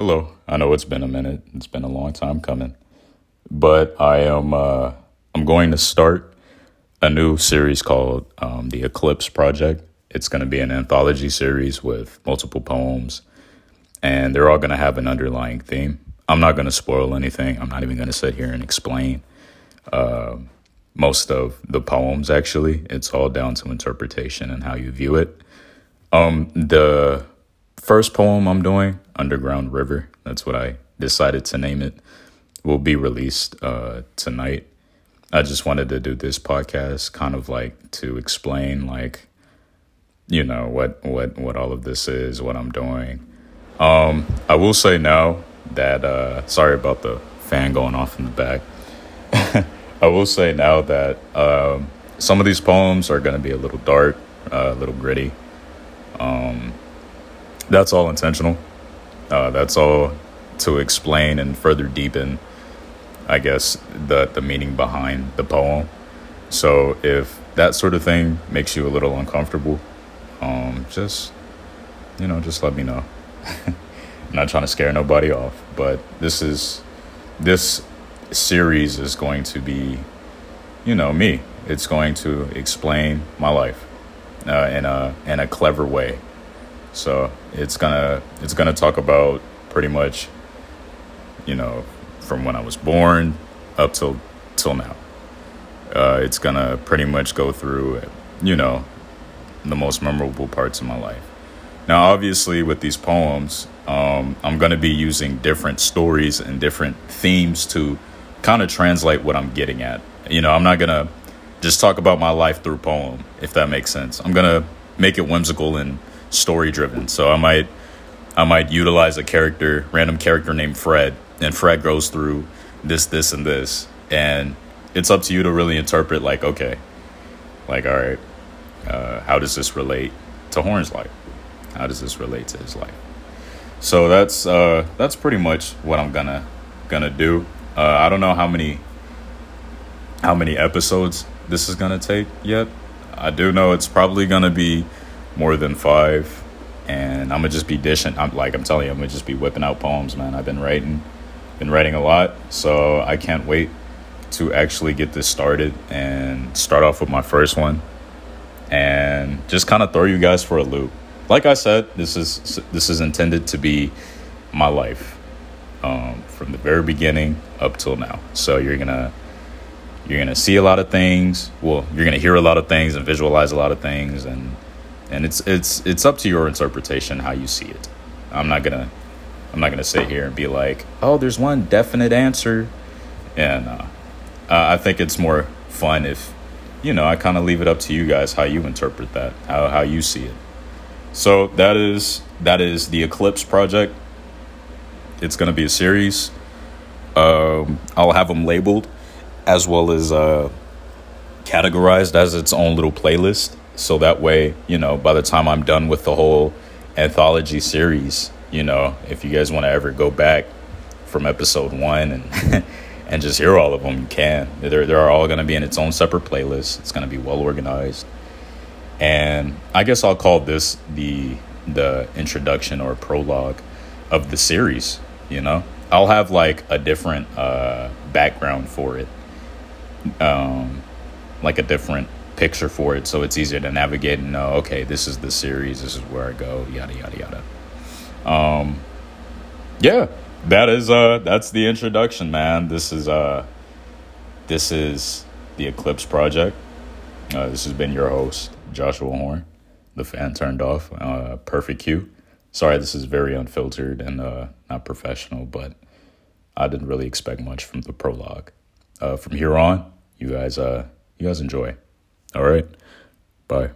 Hello. I know it's been a minute. It's been a long time coming. But I am uh I'm going to start a new series called um, the Eclipse Project. It's going to be an anthology series with multiple poems and they're all going to have an underlying theme. I'm not going to spoil anything. I'm not even going to sit here and explain uh, most of the poems actually. It's all down to interpretation and how you view it. Um the first poem I'm doing, Underground River, that's what I decided to name it, will be released uh, tonight. I just wanted to do this podcast kind of like to explain like you know what what what all of this is, what I'm doing. Um I will say now that uh sorry about the fan going off in the back. I will say now that um some of these poems are going to be a little dark, uh, a little gritty. Um that's all intentional. Uh, that's all to explain and further deepen, I guess, the the meaning behind the poem. So if that sort of thing makes you a little uncomfortable, um, just you know, just let me know. I'm not trying to scare nobody off, but this is this series is going to be, you know, me. It's going to explain my life uh, in a in a clever way so it's gonna it's gonna talk about pretty much, you know, from when I was born up till till now. Uh, it's gonna pretty much go through, you know, the most memorable parts of my life. Now, obviously, with these poems, um, I'm gonna be using different stories and different themes to kind of translate what I'm getting at. You know, I'm not gonna just talk about my life through poem, if that makes sense. I'm gonna make it whimsical and story driven. So I might I might utilize a character, random character named Fred, and Fred goes through this, this, and this, and it's up to you to really interpret. Like, okay, like, all right, uh, how does this relate to Horn's life? How does this relate to his life? So that's uh, that's pretty much what I'm gonna gonna do. Uh, I don't know how many how many episodes this is gonna take yet. I do know it's probably gonna be more than five. And I'm gonna just be dishing. I'm like I'm telling you, I'm gonna just be whipping out poems, man. I've been writing, been writing a lot, so I can't wait to actually get this started and start off with my first one, and just kind of throw you guys for a loop. Like I said, this is this is intended to be my life um, from the very beginning up till now. So you're gonna you're gonna see a lot of things. Well, you're gonna hear a lot of things and visualize a lot of things and and it's it's it's up to your interpretation how you see it. I'm not gonna I'm not gonna sit here and be like, oh, there's one definite answer, and uh, I think it's more fun if you know I kind of leave it up to you guys how you interpret that, how how you see it. So that is that is the Eclipse project. It's gonna be a series. Um, I'll have them labeled as well as uh, categorized as its own little playlist so that way, you know, by the time I'm done with the whole anthology series, you know, if you guys want to ever go back from episode one and and just hear all of them, you can. They're they're all going to be in its own separate playlist. It's going to be well organized, and I guess I'll call this the the introduction or prologue of the series. You know, I'll have like a different uh, background for it, um, like a different picture for it so it's easier to navigate and know okay this is the series this is where i go yada yada yada. Um yeah that is uh that's the introduction man. This is uh this is the eclipse project. Uh, this has been your host joshua horn the fan turned off uh perfect cue sorry this is very unfiltered and uh not professional but i didn't really expect much from the prologue. Uh from here on you guys uh you guys enjoy all right. Bye.